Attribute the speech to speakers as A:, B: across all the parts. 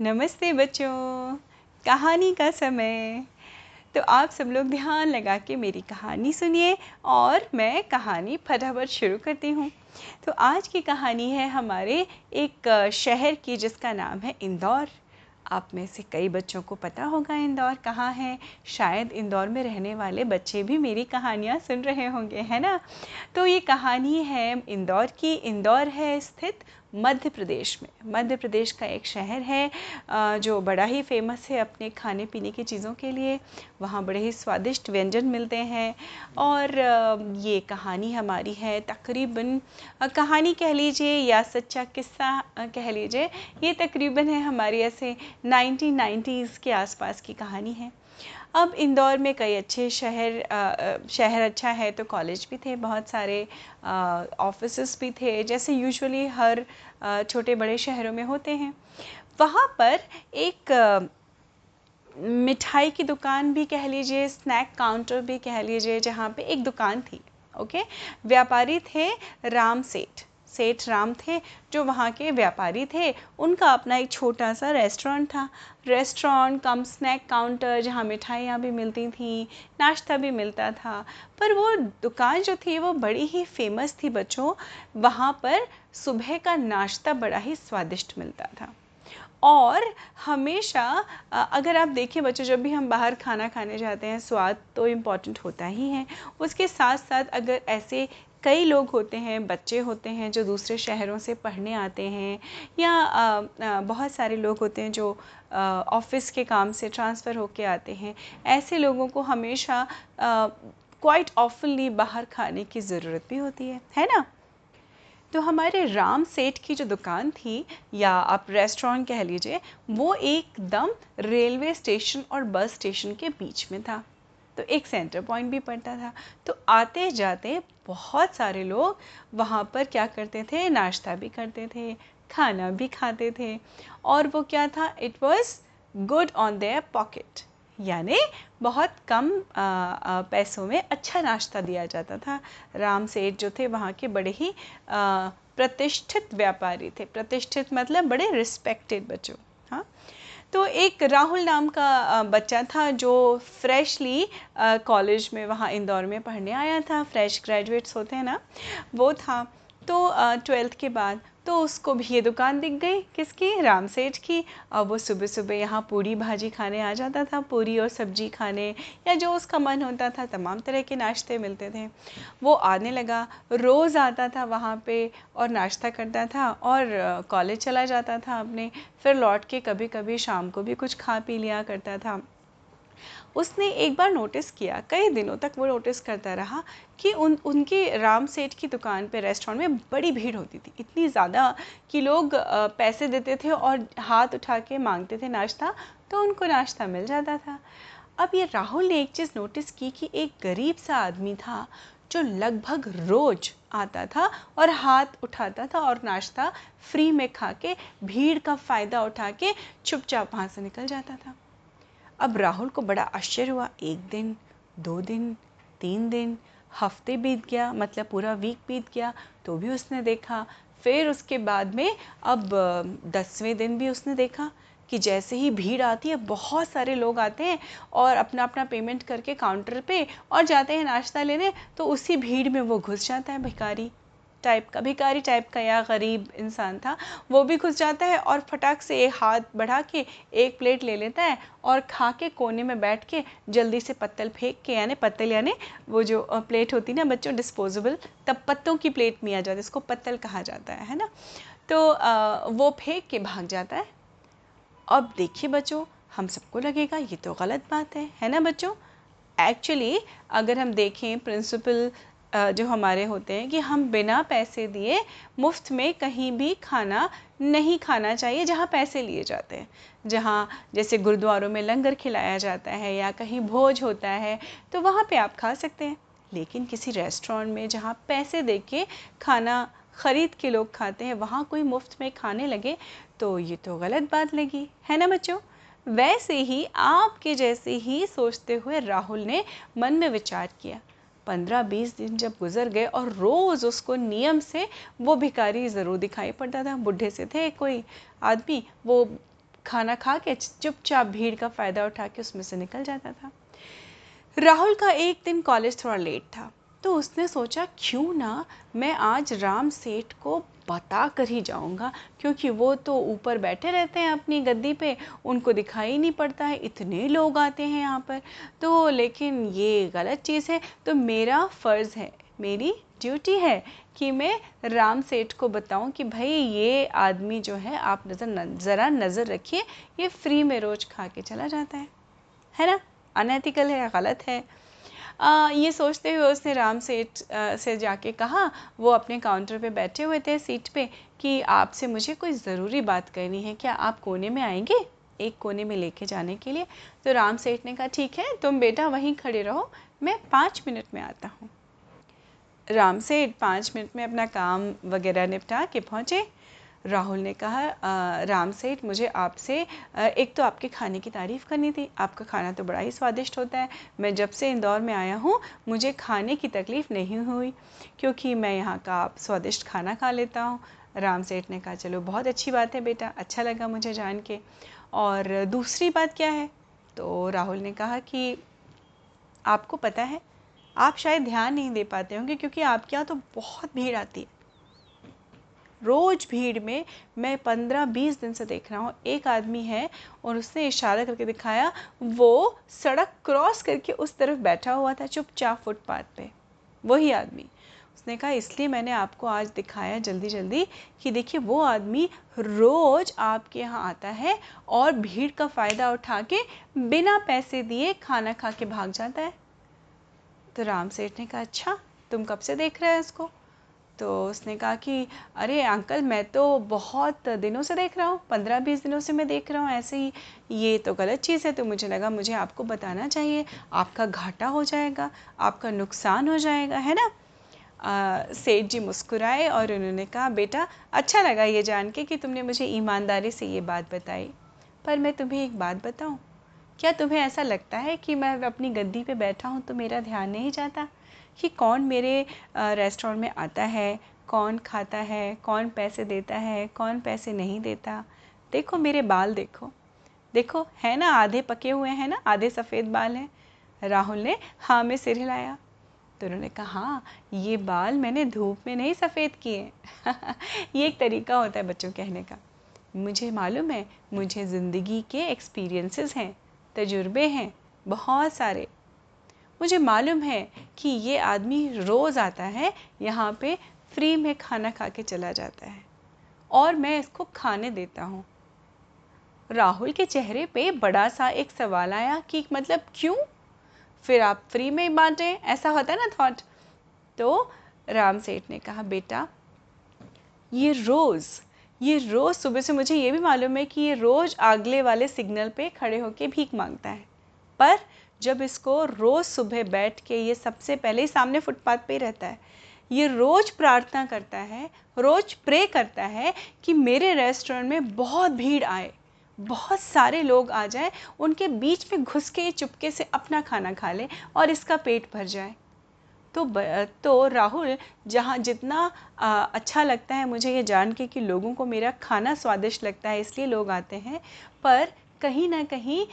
A: नमस्ते बच्चों, कहानी का समय। तो आप सब लोग ध्यान लगा के मेरी कहानी सुनिए और मैं कहानी फटाफट शुरू करती हूँ। तो आज की कहानी है हमारे एक शहर की जिसका नाम है इंदौर। आप में से कई बच्चों को पता होगा इंदौर कहाँ है। शायद इंदौर में रहने वाले बच्चे भी मेरी कहानियाँ सुन रहे होंगे, है ना? तो ये कहानी है इंदौर की। इंदौर है स्थित मध्य प्रदेश में। मध्य प्रदेश का एक शहर है जो बड़ा ही फ़ेमस है अपने खाने पीने की चीज़ों के लिए। वहाँ बड़े ही स्वादिष्ट व्यंजन मिलते हैं और ये कहानी हमारी है तकरीबन कहानी कह लीजिए या सच्चा किस्सा कह लीजिए, ये तकरीबन है हमारी ऐसे नाइनटीन के आसपास की कहानी है। अब इंदौर में कई अच्छे शहर शहर अच्छा है तो कॉलेज भी थे, बहुत सारे ऑफ़िस भी थे, जैसे यूजुअली हर छोटे बड़े शहरों में होते हैं। वहाँ पर एक मिठाई की दुकान भी कह लीजिए स्नैक काउंटर भी कह लीजिए, जहाँ पे एक दुकान थी ओके व्यापारी थे राम सेठ सेठ राम थे, जो वहाँ के व्यापारी थे। उनका अपना एक छोटा सा रेस्टोरेंट था। रेस्टोरेंट कम स्नैक काउंटर जहाँ मिठाइयाँ भी मिलती थी, नाश्ता भी मिलता था। पर वो दुकान जो थी, वो बड़ी ही फ़ेमस थी बच्चों। वहाँ पर सुबह का नाश्ता बड़ा ही स्वादिष्ट मिलता था। और हमेशा अगर आप देखें बच्चों, जब भी हम बाहर खाना खाने जाते हैं, स्वाद तो इंपॉर्टेंट होता ही है। उसके साथ साथ अगर ऐसे कई लोग होते हैं, बच्चे होते हैं जो दूसरे शहरों से पढ़ने आते हैं या बहुत सारे लोग होते हैं जो ऑफ़िस के काम से ट्रांसफ़र होके आते हैं। ऐसे लोगों को हमेशा क्वाइट ऑफनली बाहर खाने की ज़रूरत भी होती है है ना? तो हमारे राम सेठ की जो दुकान थी, या आप रेस्टोरेंट कह लीजिए, वो एकदम रेलवे स्टेशन और बस स्टेशन के बीच में था। तो एक सेंटर पॉइंट भी पड़ता था। तो आते जाते बहुत सारे लोग वहाँ पर क्या करते थे? नाश्ता भी करते थे, खाना भी खाते थे। और वो क्या था? It was good on their pocket यानी बहुत कम पैसों में अच्छा नाश्ता दिया जाता था। राम सेठ जो थे, वहाँ के बड़े ही प्रतिष्ठित व्यापारी थे। प्रतिष्ठित मतलब बड़े रिस्पेक्टेड बच्चों हाँ। तो एक राहुल नाम का बच्चा था जो फ्रेशली कॉलेज में वहाँ इंदौर में पढ़ने आया था, फ्रेश ग्रेजुएट्स होते हैं ना, वो था। तो ट्वेल्थ के बाद तो उसको भी ये दुकान दिख गई किसकी? राम सेठ की। और वो सुबह सुबह यहाँ पूरी भाजी खाने आ जाता था, पूरी और सब्ज़ी खाने या जो उसका मन होता था, तमाम तरह के नाश्ते मिलते थे। वो आने लगा, रोज़ आता था वहाँ पे और नाश्ता करता था और कॉलेज चला जाता था अपने। फिर लौट के कभी कभी शाम को भी कुछ खा पी लिया करता था। उसने एक बार नोटिस किया, कई दिनों तक वो नोटिस करता रहा कि उन, उनके राम सेठ की दुकान पे रेस्टोरेंट में बड़ी भीड़ होती थी। इतनी ज़्यादा कि लोग पैसे देते थे और हाथ उठा के मांगते थे नाश्ता तो उनको नाश्ता मिल जाता था। अब ये राहुल ने एक चीज़ नोटिस की कि एक गरीब सा आदमी था जो लगभग रोज आता था और हाथ उठाता था और नाश्ता फ्री में खा के, भीड़ का फ़ायदा उठा के चुपचाप वहाँ से निकल जाता था। अब राहुल को बड़ा आश्चर्य हुआ। एक दिन, दो दिन, तीन दिन, हफ़्ते बीत गया मतलब पूरा वीक बीत गया तो भी उसने देखा। फिर उसके बाद में अब दसवें दिन भी उसने देखा कि जैसे ही भीड़ आती है, बहुत सारे लोग आते हैं और अपना अपना पेमेंट करके काउंटर पे और जाते हैं नाश्ता लेने तो उसी भीड़ में वो घुस जाता है भिखारी। टाइप का भिकारी टाइप का या गरीब इंसान था वो भी घुस जाता है और फटाक से एक हाथ बढ़ा के एक प्लेट ले लेता है और खा के कोने में बैठ के जल्दी से पत्तल फेंक के यानी पत्तल यानी वो जो प्लेट होती है ना बच्चों डिस्पोजेबल तब पत्तों की प्लेट में आ जाती है इसको पत्तल कहा जाता है है ना? तो आ, वो फेंक के भाग जाता है। अब देखिए बच्चों हम सबको लगेगा ये तो गलत बात है है ना बच्चों? एक्चुअली अगर हम देखें प्रिंसिपल जो हमारे होते हैं कि हम बिना पैसे दिए मुफ़्त में कहीं भी खाना नहीं खाना चाहिए, जहाँ पैसे लिए जाते हैं। जहाँ जैसे गुरुद्वारों में लंगर खिलाया जाता है या कहीं भोज होता है तो वहाँ पे आप खा सकते हैं। लेकिन किसी रेस्टोरेंट में जहाँ पैसे दे के खाना ख़रीद के लोग खाते हैं, वहाँ कोई मुफ़्त में खाने लगे तो ये तो गलत बात लगी। है ना बच्चों? वैसे ही आपके जैसे ही सोचते हुए राहुल ने मन में विचार किया। पंद्रह बीस दिन जब गुजर गए और रोज़ उसको नियम से वो भिकारी ज़रूर दिखाई पड़ता था। बुढ़े से थे कोई आदमी, वो खाना खा के चुपचाप भीड़ का फ़ायदा उठा के उसमें से निकल जाता था। राहुल का एक दिन कॉलेज थोड़ा लेट था। तो उसने सोचा, क्यों ना मैं आज राम सेठ को बता कर ही जाऊँगा, क्योंकि वो तो ऊपर बैठे रहते हैं अपनी गद्दी पे, उनको दिखाई नहीं पड़ता है, इतने लोग आते हैं यहाँ पर। तो लेकिन ये गलत चीज़ है। तो मेरा फ़र्ज़ है, मेरी ड्यूटी है कि मैं राम सेठ को बताऊँ कि भाई ये आदमी जो है, आप नज़र ज़रा नज़र रखिए, ये फ्री में रोज़ खा के चला जाता है। है ना? अनएथिकल है गलत है? आ, ये सोचते हुए उसने राम सेठ से जाके कहा वो अपने काउंटर पे बैठे हुए थे सीट पे कि आपसे मुझे कोई ज़रूरी बात करनी है क्या आप कोने में आएँगे एक कोने में लेके जाने के लिए? तो राम सेठ ने कहा ठीक है तुम बेटा वहीं खड़े रहो मैं पाँच मिनट में आता हूँ। राम सेठ पाँच मिनट में अपना काम वगैरह निपटा के पहुँचे। राहुल ने कहा राम सेठ, मुझे आपसे एक तो आपके खाने की तारीफ़ करनी थी। आपका खाना तो बड़ा ही स्वादिष्ट होता है। मैं जब से इंदौर में आया हूँ, मुझे खाने की तकलीफ़ नहीं हुई, क्योंकि मैं यहाँ का स्वादिष्ट खाना खा लेता हूँ। राम सेठ ने कहा, चलो, बहुत अच्छी बात है बेटा अच्छा लगा मुझे जान के। और दूसरी बात क्या है? तो राहुल ने कहा कि, आपको पता है, आप शायद ध्यान नहीं दे पाते होंगे, क्योंकि आपके यहाँ तो बहुत भीड़ आती है। रोज़ भीड़ में मैं पंद्रह बीस दिन से देख रहा हूँ। एक आदमी है और उसने इशारा करके दिखाया, वो सड़क क्रॉस करके उस तरफ़ बैठा हुआ था चुपचाप फुटपाथ पे। वही आदमी। उसने कहा, इसलिए मैंने आपको आज दिखाया जल्दी जल्दी कि देखिए, वो आदमी रोज़ आपके यहाँ आता है और भीड़ का फ़ायदा उठा के बिना पैसे दिए खाना खा के भाग जाता है। तो राम सेठ ने कहा अच्छा तुम कब से देख रहे हैं उसको तो उसने कहा कि, अरे अंकल, मैं तो बहुत दिनों से देख रहा हूँ, पंद्रह बीस दिनों से मैं देख रहा हूँ, ऐसे ही, ये तो गलत चीज़ है तो मुझे लगा मुझे आपको बताना चाहिए, आपका घाटा हो जाएगा, आपका नुकसान हो जाएगा, है ना? सेठ जी मुस्कुराए और उन्होंने कहा, बेटा अच्छा लगा ये जान के कि तुमने मुझे ईमानदारी से ये बात बताई, पर मैं तुम्हें एक बात बताऊँ क्या तुम्हें ऐसा लगता है कि मैं अपनी गद्दी पे बैठा हूँ तो मेरा ध्यान नहीं जाता? कि कौन मेरे रेस्टोरेंट में आता है, कौन खाता है, कौन पैसे देता है, कौन पैसे नहीं देता? देखो मेरे बाल देखो। देखो, है ना आधे पके हुए हैं ना, आधे सफ़ेद बाल हैं? राहुल ने हाँ में सिर हिलाया। तो उन्होंने कहा हाँ ये बाल मैंने धूप में नहीं सफ़ेद किए ये एक तरीका होता है बच्चों कहने का। मुझे मालूम है, मुझे ज़िंदगी के एक्सपीरियंसेस हैं। तजुर्बे हैं, बहुत सारे। मुझे मालूम है कि ये आदमी रोज़ आता है, यहाँ पे फ्री में खाना खा के चला जाता है, और मैं इसको खाने देता हूँ। राहुल के चेहरे पे बड़ा सा एक सवाल आया कि मतलब क्यों? फिर आप फ्री में बांटें, ऐसा होता है ना थॉट तो राम सेठ ने कहा, बेटा, ये रोज़ ये रोज़ सुबह से मुझे ये भी मालूम है कि ये रोज़ आगले वाले सिग्नल पे खड़े होके भीख माँगता है। पर जब इसको रोज़ सुबह बैठ के ये सबसे पहले ही सामने फुटपाथ पे ही रहता है, ये रोज़ प्रार्थना करता है, रोज़ प्रे करता है कि मेरे रेस्टोरेंट में बहुत भीड़ आए, बहुत सारे लोग आ जाए, उनके बीच में घुस के चुपके से अपना खाना खा ले और इसका पेट भर जाए। तो तो राहुल जहाँ जितना आ, अच्छा लगता है मुझे ये जान के कि लोगों को मेरा खाना स्वादिष्ट लगता है इसलिए लोग आते हैं। पर कहीं ना कहीं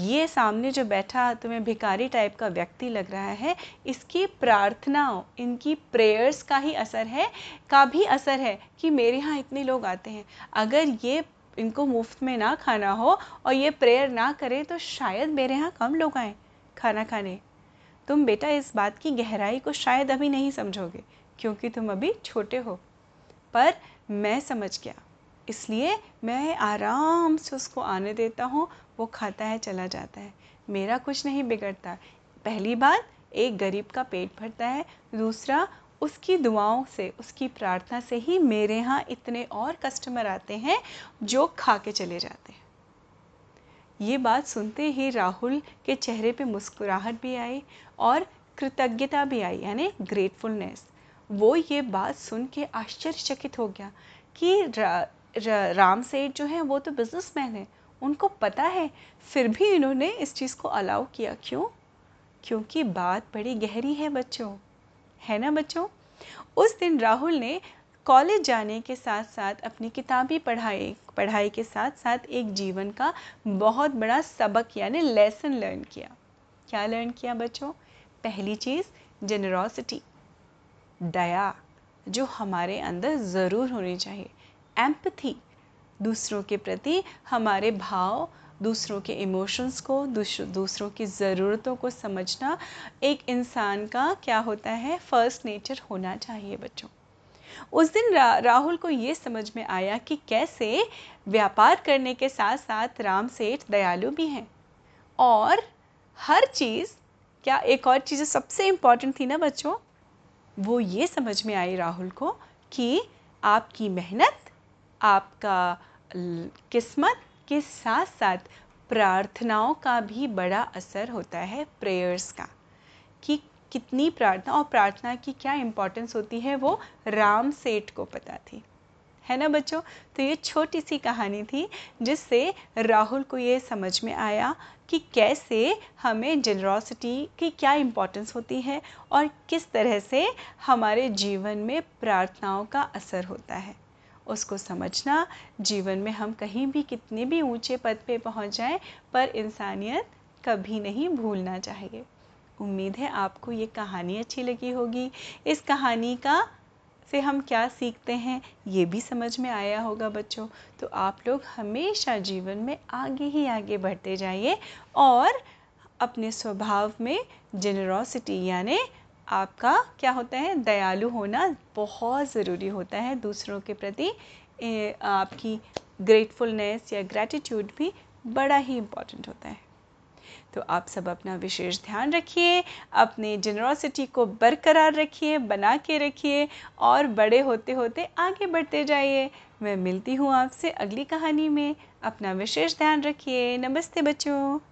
A: ये सामने जो बैठा तुम्हें भिकारी टाइप का व्यक्ति लग रहा है इसकी प्रार्थनाओं इनकी प्रेयर्स का ही असर है का भी असर है कि मेरे यहाँ इतने लोग आते हैं। अगर ये इनको मुफ़्त में ना खाना हो और ये प्रेयर ना करें तो शायद मेरे यहाँ कम लोग आए खाना खाने। तुम बेटा इस बात की गहराई को शायद अभी नहीं समझोगे, क्योंकि तुम अभी छोटे हो। पर मैं समझ गया, इसलिए मैं आराम से उसको आने देता हूँ, वो खाता है, चला जाता है। मेरा कुछ नहीं बिगड़ता। पहली बात, एक गरीब का पेट भरता है। दूसरा, उसकी दुआओं से, उसकी प्रार्थना से ही मेरे यहाँ इतने और कस्टमर आते हैं, जो खा के चले जाते हैं। ये बात सुनते ही राहुल के चेहरे पे मुस्कुराहट भी आई और कृतज्ञता भी आई यानी ग्रेटफुलनेस वो ये बात सुन के आश्चर्यचकित हो गया कि रा, रा, राम सेठ जो है वो तो बिजनेसमैन है। उनको पता है फिर भी इन्होंने इस चीज़ को अलाउ किया। क्यों? क्योंकि बात बड़ी गहरी है बच्चों। है ना बच्चों? उस दिन राहुल ने कॉलेज जाने के साथ साथ अपनी किताबी पढ़ाई पढ़ाई के साथ साथ एक जीवन का बहुत बड़ा सबक, यानी लेसन लर्न किया। क्या लर्न किया बच्चों? पहली चीज़ जेनरोसिटी दया, जो हमारे अंदर ज़रूर होनी चाहिए। एम्पथी दूसरों के प्रति हमारे भाव, दूसरों के इमोशंस को दूसरों की ज़रूरतों को समझना एक इंसान का क्या होता है? फ़र्स्ट नेचर होना चाहिए बच्चों। उस दिन रा, राहुल को ये समझ में आया कि कैसे व्यापार करने के साथ साथ राम सेठ दयालु भी हैं। और हर चीज़ क्या एक और चीज़ सबसे इंपॉर्टेंट थी ना बच्चों वो ये समझ में आई राहुल को कि आपकी मेहनत आपका किस्मत के साथ साथ प्रार्थनाओं का भी बड़ा असर होता है प्रेयर्स का कि कितनी प्रार्थना और प्रार्थना की क्या इम्पोर्टेंस होती है, वो राम सेठ को पता थी। है ना बच्चों? तो ये छोटी सी कहानी थी, जिससे राहुल को ये समझ में आया कि कैसे हमें जनरोसिटी की क्या इम्पोर्टेंस होती है और किस तरह से हमारे जीवन में प्रार्थनाओं का असर होता है। उसको समझना, जीवन में हम कहीं भी कितने भी ऊँचे पद पे पहुँच जाएँ, पर इंसानियत कभी नहीं भूलना चाहिए उम्मीद है आपको ये कहानी अच्छी लगी होगी। इस कहानी का से हम क्या सीखते हैं, ये भी समझ में आया होगा बच्चों। तो आप लोग हमेशा जीवन में आगे ही आगे बढ़ते जाइए और अपने स्वभाव में जेनरोसिटी यानी आपका क्या होता है, दयालु होना बहुत ज़रूरी होता है दूसरों के प्रति। आपकी ग्रेटफुलनेस या ग्रैटिट्यूड भी बड़ा ही इंपॉर्टेंट होता है। तो आप सब अपना विशेष ध्यान रखिए, अपने जनरोसिटी को बरकरार रखिए, बना के रखिए और बड़े होते होते आगे बढ़ते जाइए। मैं मिलती हूँ आपसे अगली कहानी में। अपना विशेष ध्यान रखिए। नमस्ते बच्चों।